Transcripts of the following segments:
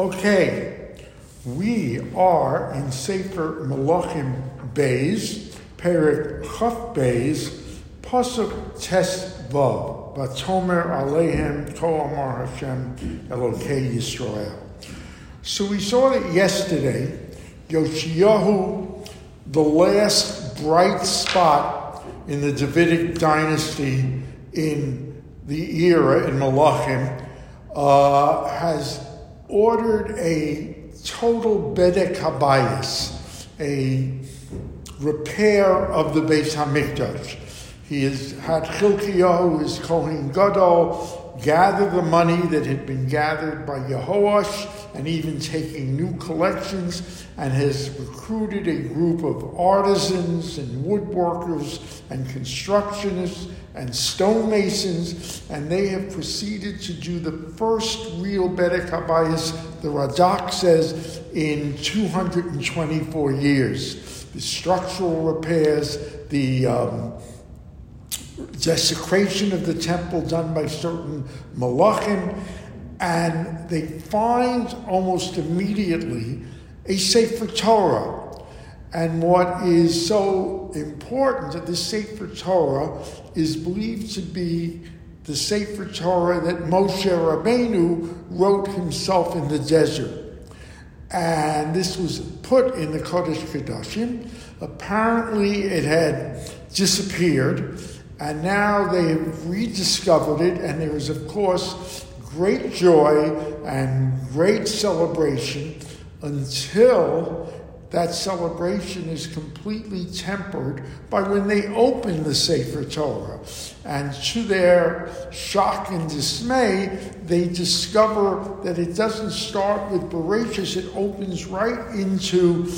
Okay, we are in Sefer Malachim Beis, Perik Chaf Beis, Pasuk Tes Vav, Batomer Alehem Ko Amar Hashem Elokei Yisrael. So we saw that yesterday, Yoshiyahu, the last bright spot in the Davidic dynasty in the era in Malachim, uh, has ordered a total bedek habayis, a repair of the Beis Hamikdash. He has had Chilkiyahu, his Kohen Gadol, gather the money that had been gathered by Yehoash, and even taking new collections, and has recruited a group of artisans and woodworkers and constructionists and stonemasons, and they have proceeded to do the first real Bedek Habayis, the Radak says, in 224 years. The structural repairs, the um, desecration of the temple done by certain malachim, and they find almost immediately a Sefer Torah. And what is so important that this Sefer Torah is believed to be the Sefer Torah that Moshe Rabbeinu wrote himself in the desert. And this was put in the Kodesh Kodashim. Apparently, it had disappeared, and now they have rediscovered it, and there is, of course, great joy and great celebration until that celebration is completely tempered by when they open the Sefer Torah. And to their shock and dismay, they discover that it doesn't start with Bereshit, it opens right into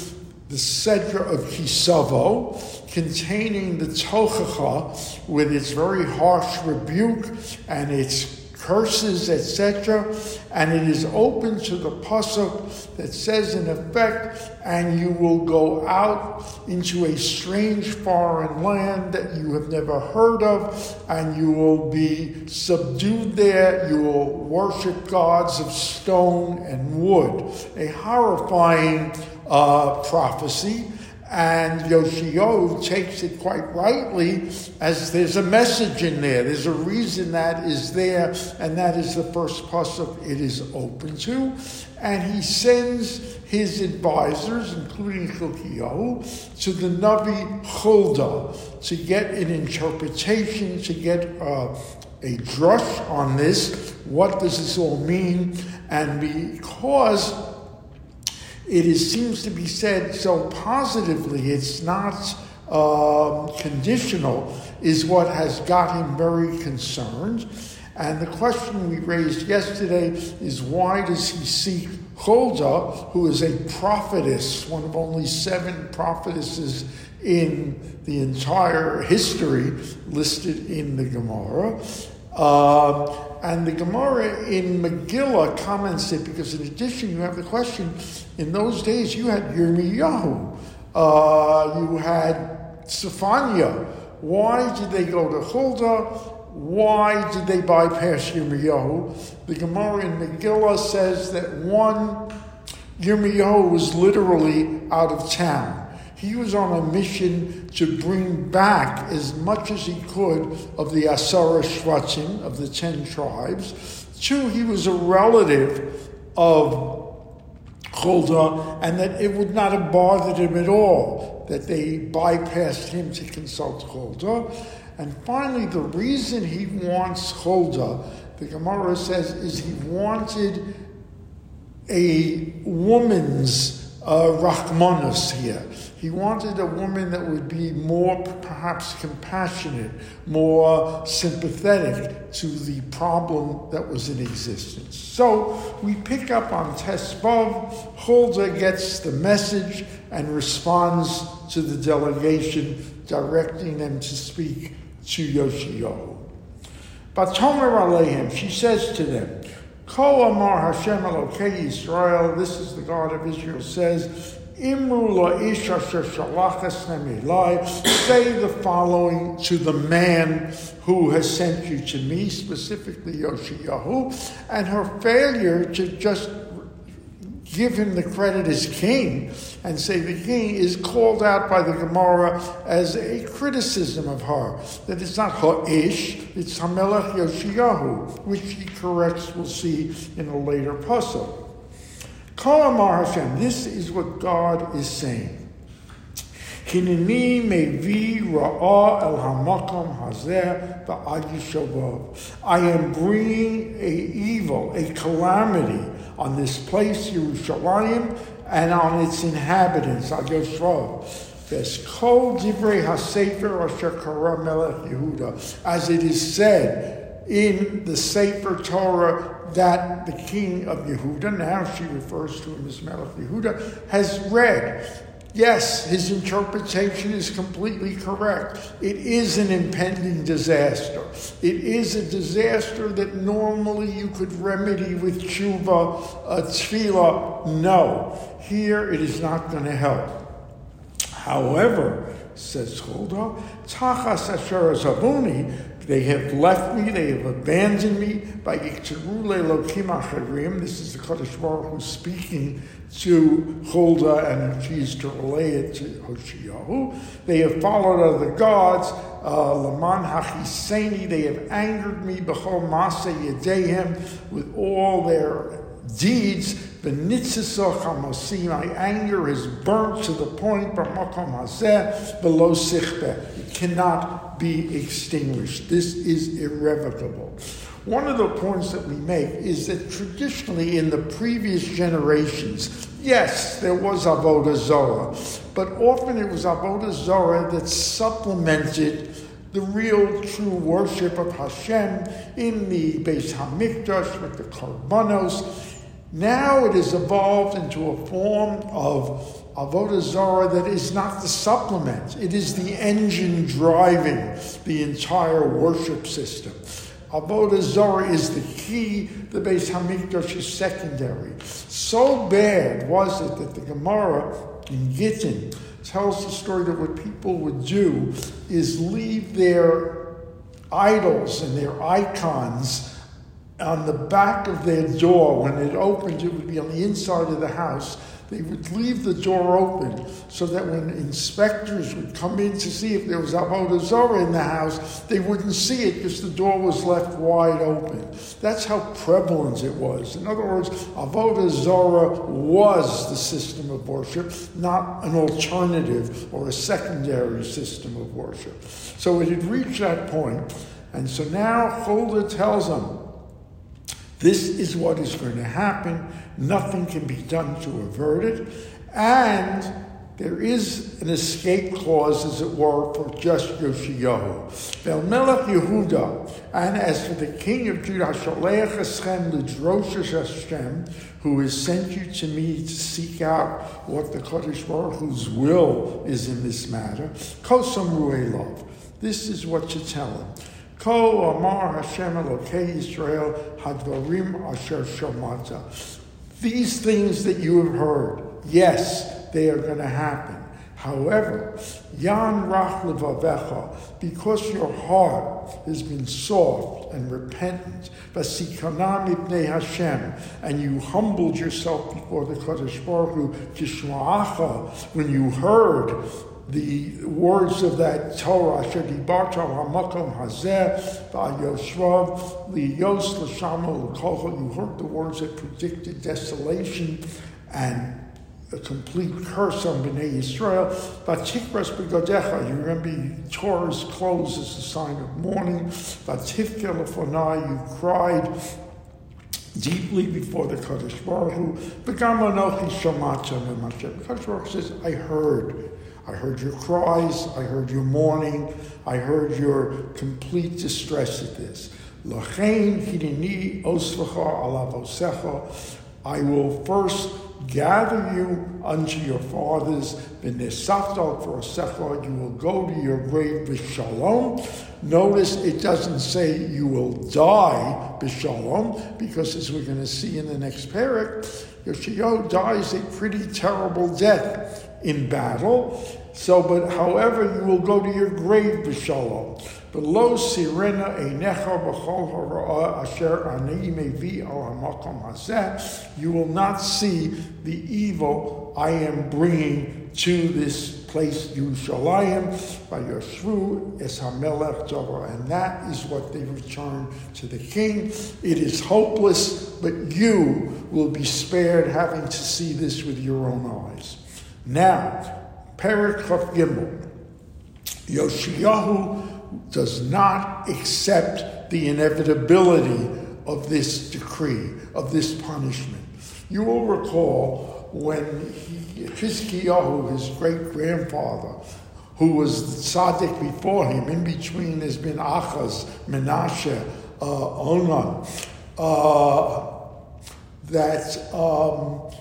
the Sedra of Kisavo, containing the Tochacha with its very harsh rebuke and its curses, etc. And it is open to the pasuk that says, in effect, and you will go out into a strange foreign land that you have never heard of, and you will be subdued there. You will worship gods of stone and wood. A horrifying uh, prophecy. And Yoshio takes it quite rightly as there's a message in there. There's a reason that is there, and that is the first pasuk it is open to. And he sends his advisors, including Chilkiyahu, to the Navi Huldah to get an interpretation, to get uh, a drush on this. What does this all mean? And because it is, seems to be said so positively, it's not um, conditional, is what has got him very concerned. And the question we raised yesterday is why does he seek Huldah, who is a prophetess, one of only seven prophetesses in the entire history listed in the Gemara? Uh, and the Gemara in Megillah comments it because, in addition, you have the question in those days you had Yirmiyahu, uh, you had Sophania. Why did they go to Huldah? Why did they bypass Yirmiyahu? The Gemara in Megillah says that one, Yirmiyahu was literally out of town. He was on a mission to bring back as much as he could of the Asara Shvatim, of the ten tribes. Two, he was a relative of Huldah, and that it would not have bothered him at all that they bypassed him to consult Huldah. And finally, the reason he wants Huldah, the Gemara says, is he wanted a woman's uh, Rahmanus here. He wanted a woman that would be more perhaps compassionate, more sympathetic to the problem that was in existence. So we pick up on Tesvav. Huldah gets the message and responds to the delegation, directing them to speak to Yoshio. But Tomer Aleihim, she says to them, Ko Amar Hashem Elokei Yisrael, this is the God of Israel, says, Say the following to the man who has sent you to me, specifically Yoshiyahu, and her failure to just give him the credit as king and say the king is called out by the Gemara as a criticism of her, that it's not Ha'ish, it's Hamelech Yoshiyahu, which he corrects, we'll see in a later puzzle. Kol Amar Hashem, this is what God is saying. Hineni mevi ra'a el hamakom hazeh I am bringing a evil, a calamity on this place, Yerushalayim, and on its inhabitants, Ad Yosrav. Kol divrei hasefer asher kara melech Yehuda, as it is said in the Sefer Torah that the king of Yehuda, now she refers to him as Melech Yehuda, has read. Yes, his interpretation is completely correct. It is an impending disaster. It is a disaster that normally you could remedy with tshuva, a tefillah. No, here it is not going to help. However, says Cholda, Tachas Asher Zabuni, they have left me, they have abandoned me by. This is the Kadosh Baruch Hu speaking to Huldah, and she is to relay it to Hoshiyahu. They have followed other gods. Uh, Laman Hachiseni, they have angered me, Bechol Masa Yedehem, with all their deeds. My anger is burnt to the point, below Sichbeh. It cannot be extinguished. This is irrevocable. One of the points that we make is that traditionally in the previous generations, yes, there was Avodah Zorah, but often it was Avodah Zorah that supplemented the real true worship of Hashem in the Beis Hamikdash with the Korbanos. Now it has evolved into a form of Avodah Zarah that is not the supplement, it is the engine driving the entire worship system. Avodah Zorah is the key, the Beis Hamikdash is secondary. So bad was it that the Gemara in Gittin tells the story that what people would do is leave their idols and their icons on the back of their door. When it opened, it would be on the inside of the house they would leave the door open so that when inspectors would come in to see if there was Avodah Zorah in the house, they wouldn't see it because the door was left wide open. That's how prevalent it was. In other words, Avodah Zorah was the system of worship, not an alternative or a secondary system of worship. So it had reached that point, and so now Huldah tells them, this is what is going to happen. Nothing can be done to avert it. And there is an escape clause, as it were, for just Yoshiyahu. Melech Yehuda, and as for the king of Judah, Shalech Eschem L'droshesh Hashem, who has sent you to me to seek out what the Kodesh Baruch whose will is in this matter, Kosam Ruelov. This is what you tell him. Ko Amar Hashem Elokei Yisrael Hadvarim Asher Shomata. These things that you have heard, yes, they are going to happen. However, Yan Rach Levavecha, because your heart has been soft and repentant, Vasikanam Ibnei Hashem, and you humbled yourself before the Kadosh Baruch Hu, Kishma'acha, when you heard the words of that Torah, Asher Dibarta Hamakom Hazeh, Va'yoshrav, Liyos L'shama L'kolcha, you heard the words that predicted desolation and a complete curse on Bnei Yisrael. Vatikras begodecha, you remember Torah's clothes as a sign of mourning. Vatifke lefonai, you cried deeply before the Kadosh Baruch Hu. Begam anochi shamacha The Kadosh Baruch says, I heard I heard your cries, I heard your mourning, I heard your complete distress at this. I will first gather you unto your fathers, for Osechor, you will go to your grave b'shalom. Notice it doesn't say you will die b'shalom, because as we're going to see in the next parak, Yoshiyahu dies a pretty terrible death in battle. So, but however, you will go to your grave b'shalom. Below sirena einecha b'chol hara'ah asher ani mevi al hamakom hazeh. You will not see the evil I am bringing to this place, Yerushalayim, by Yeshru es hamelech Torah. And that is what they return to the king. It is hopeless, but you will be spared having to see this with your own eyes. Now, Perik Gimel. Yoshiyahu does not accept the inevitability of this decree, of this punishment. You will recall when he, Chizkiyahu, his great grandfather, who was the tzaddik before him, in between has been Achaz, Menashe, uh, Onan, uh, that um,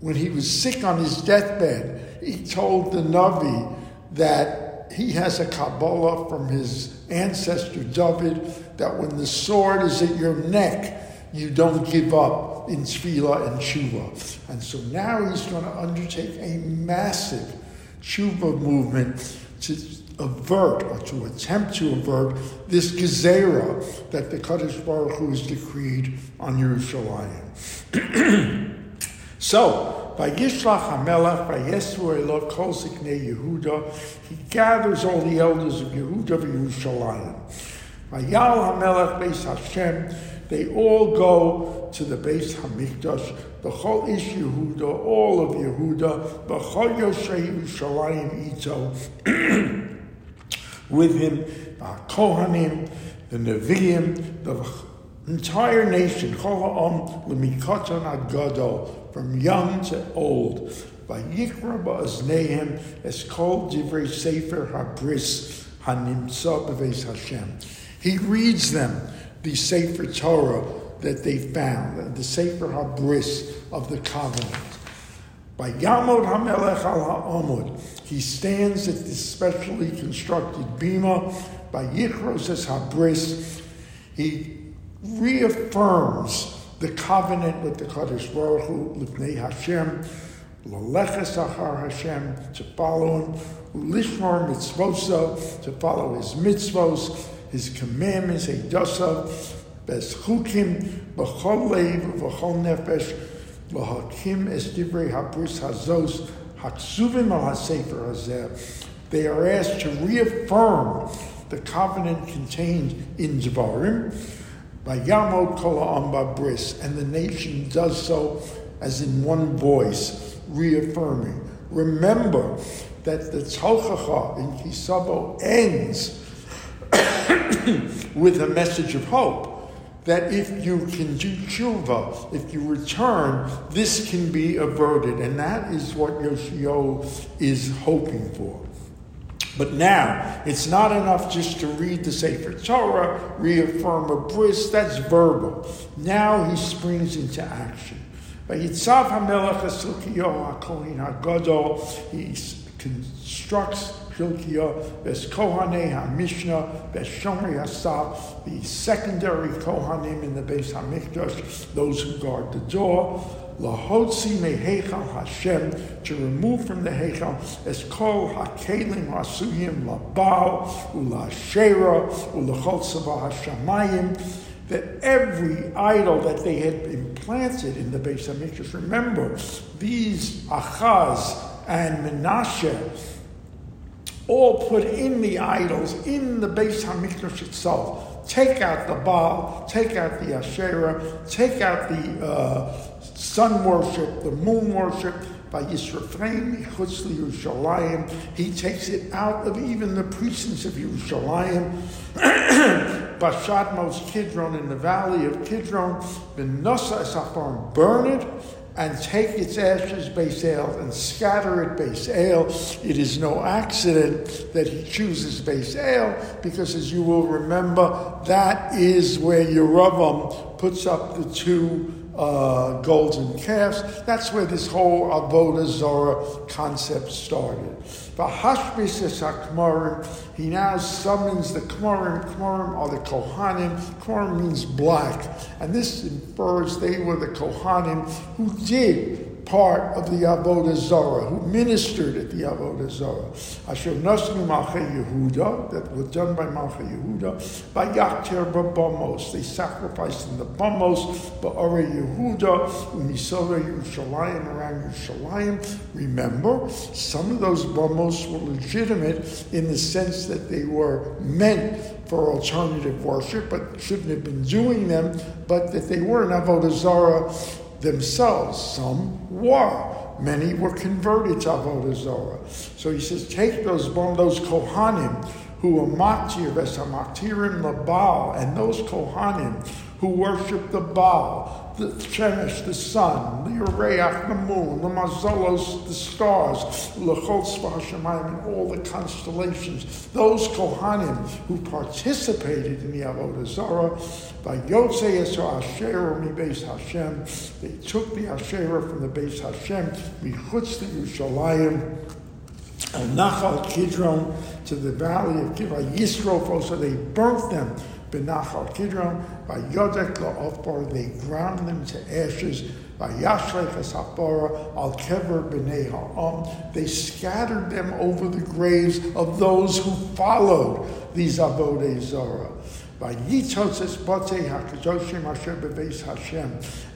when he was sick on his deathbed, he told the Navi that he has a Kabbalah from his ancestor David that when the sword is at your neck, you don't give up in Tefillah and Tshuva. And so now he's going to undertake a massive Tshuva movement to avert or to attempt to avert this gezerah that the Kadosh Baruch Hu has decreed on Yerushalayim. so, by Yishlach HaMelech, by Yesu Elov Kol Ziknei Yehuda, he gathers all the elders of Yehuda of Yerushalayim. By Yal HaMelech Beis Hashem, they all go to the Beis Hamikdash, the Chol Ish Yehuda, all of Yehuda, the Chol Yoshei Yerushalayim Ito, with him, uh, Kohanim, the Nevi'im, the entire nation, from young to old. By Ba'azneihem, es called Divrei Sefer Habris Hanimtza B'Veis Hashem. He reads them, the Sefer Torah that they found, the Sefer Habris of the covenant. By Yamod Hamelech al Ha'amud, he stands at this specially constructed bima. By Yichros es Habris, he reaffirms the covenant with the Kadosh Baruch Hu, Lifnei Hashem, Laleches Achar Hashem, to follow him, Lishmar Mitzvosa, to follow his mitzvos, his commandments, Eidosav, Beschukim, B'chol Lev, V'chol Nefesh, V'hakim Es Divrei Habris Hazos, Haksuvim Al HaSefer Hazeh. They are asked to reaffirm the covenant contained in Zvarim, Bris, and the nation does so as in one voice, reaffirming. Remember that the Tochacha in Kisavo ends with a message of hope that if you can do tshuva, if you return, this can be averted. And that is what Yoshio is hoping for. But now, it's not enough just to read the Sefer Torah, reaffirm a bris, that's verbal. Now he springs into action. He constructs Hilkiah, Ves Kohane HaMishnah, Ves Shomri HaSav, the secondary Kohanim in the Beis HaMikdash, those who guard the door, lahotzi mehechal Hashem, to remove from the hechal es kol hakelim hasuyim labal ulashera ulachot sava hashamayim, that every idol that they had implanted in the Beis Hamikdash, remember, these Achaz and Menashe all put in the idols in the Beis Hamikdash itself. Take out the Baal, take out the Asherah, take out the uh, sun worship, the moon worship, by Yisrafraim, Chutz Yerushalayim. He takes it out of even the precincts of Yerushalayim. Bashat Mos Kidron in the valley of Kidron, Benosa Esafon, burn it and take its ashes, El, and scatter it, El. It is no accident that he chooses El, because as you will remember, that is where Yeravam puts up the two uh, golden calves. That's where this whole Avodah Zorah concept started. V'hashbis es hakmarim, he now summons the kmarim. Kmarim are the kohanim. Kmarim means black. And this infers they were the kohanim who did part of the Avodah Zorah, who ministered at the Avodah Zorah. Asher Nasnu Malchei Yehuda, that was done by Malchei Yehuda, by Yachter Bamos. They sacrificed in the Bamos, Ba'are Yehuda, Umisora Yerushalayim, around Yerushalayim. Remember, some of those Bamos were legitimate in the sense that they were meant for alternative worship, but shouldn't have been doing them, but that they were an Avodah Zarah themselves. Some were. Many were converted to Avodah. So he says, take those those Kohanim who were Matir, Vesamaktirim, Labal, and those Kohanim who worship the Baal, the Shemesh, the sun, the Ureach, the moon, the Mazolos, the stars, Hashemayim, and all the constellations. Those Kohanim who participated in the Avodah Zarah, by Yotzei Yisro Asherah mi Beis Hashem, they took the Asherah from the Beis Hashem, Michutz to Yerushalayim, and Nachal Kidron to the valley of Kiva Yisrof, also they burnt them Benachal Kidron, by Yodek they ground them to ashes, by Yashlech Sapora, Al Kever B'nei Ha'am, they scattered them over the graves of those who followed these Avodei Zorah.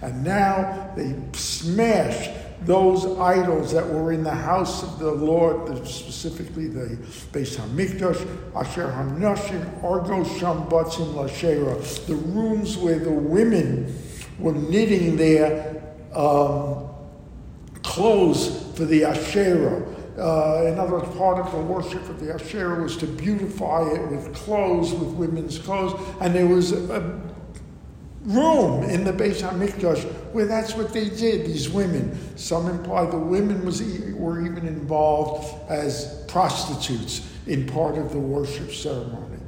And now they smashed those idols that were in the house of the Lord, specifically the Beis Hamikdash, Asher Hamnashim, Argo Shambatzim Lashera, the rooms where the women were knitting their um, clothes for the Asherah. Uh, in other words, part of the worship of the Asherah was to beautify it with clothes, with women's clothes, and there was a room in the Beis Hamikdash where that's what they did. These women. Some imply the women was were even involved as prostitutes in part of the worship ceremony.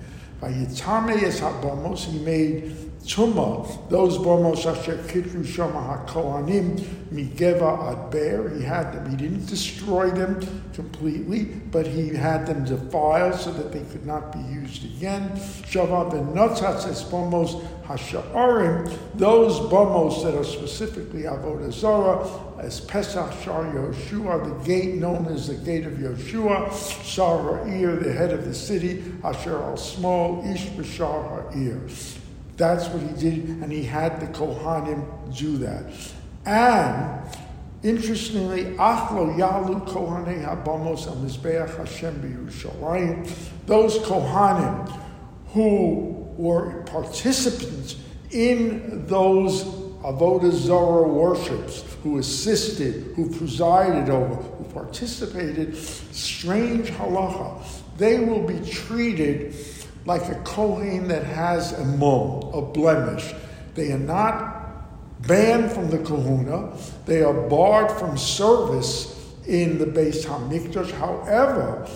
By Yitame es he made Tuma, those Bomos Asher Kitru Shama HaKohanim, Migeva Ad Be'er, he had them, he didn't destroy them completely, but he had them defiled so that they could not be used again. Shava ben Notzatz es Bomos Hasha'arim, those Bomos that are specifically Avodah Zorah, as Pesach Shar Yoshua, the gate known as the gate of Yoshua, Shar Ha'ir, the head of the city, Asher al Small, Ish B'Shar Ha'ir. That's what he did, and he had the Kohanim do that. And interestingly, Achlo Yalu Kohanei Habamos al Mizbeach Hashem those Kohanim who were participants in those Avodah Zorah worships, who assisted, who presided over, who participated, strange halacha, they will be treated like a Kohen that has a mum, a blemish. They are not banned from the kahuna, they are barred from service in the Beis Hamikdash. However,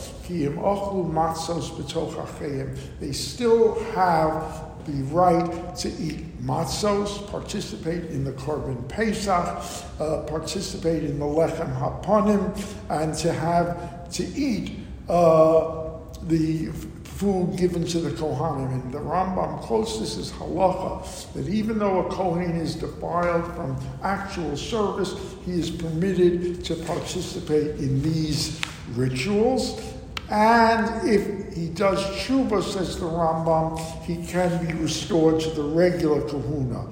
they still have the right to eat matzos, participate in the Korban Pesach, uh, participate in the Lechem Hapanim, and to have to eat uh, the food given to the Kohanim. And the Rambam quotes this as halacha, that even though a Kohen is defiled from actual service, he is permitted to participate in these rituals. And if he does tshuva, says the Rambam, he can be restored to the regular kahuna.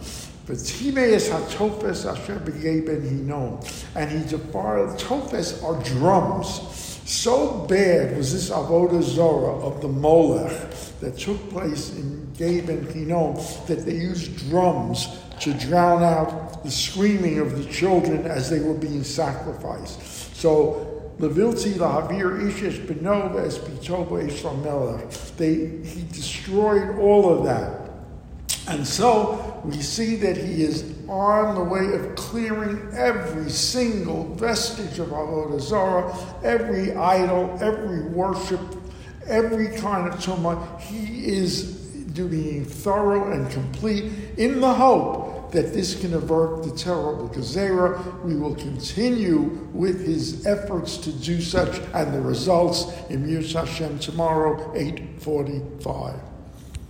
But Timeis hatofes asher ben hinom, and he defiled tofes are drums so bad was this avodah zora of the molech that took place in Gei Ben Hinnom that they used drums to drown out the screaming of the children as they were being sacrificed. So Levilti lahavir ishesh benova es pitoba. They he destroyed all of that. And so we see that he is on the way of clearing every single vestige of Avodah Zarah, every idol, every worship, every kind of. He is doing thorough and complete in the hope that this can avert the terrible Gezerah. We will continue with his efforts to do such and the results in Yus Hashem tomorrow, 845.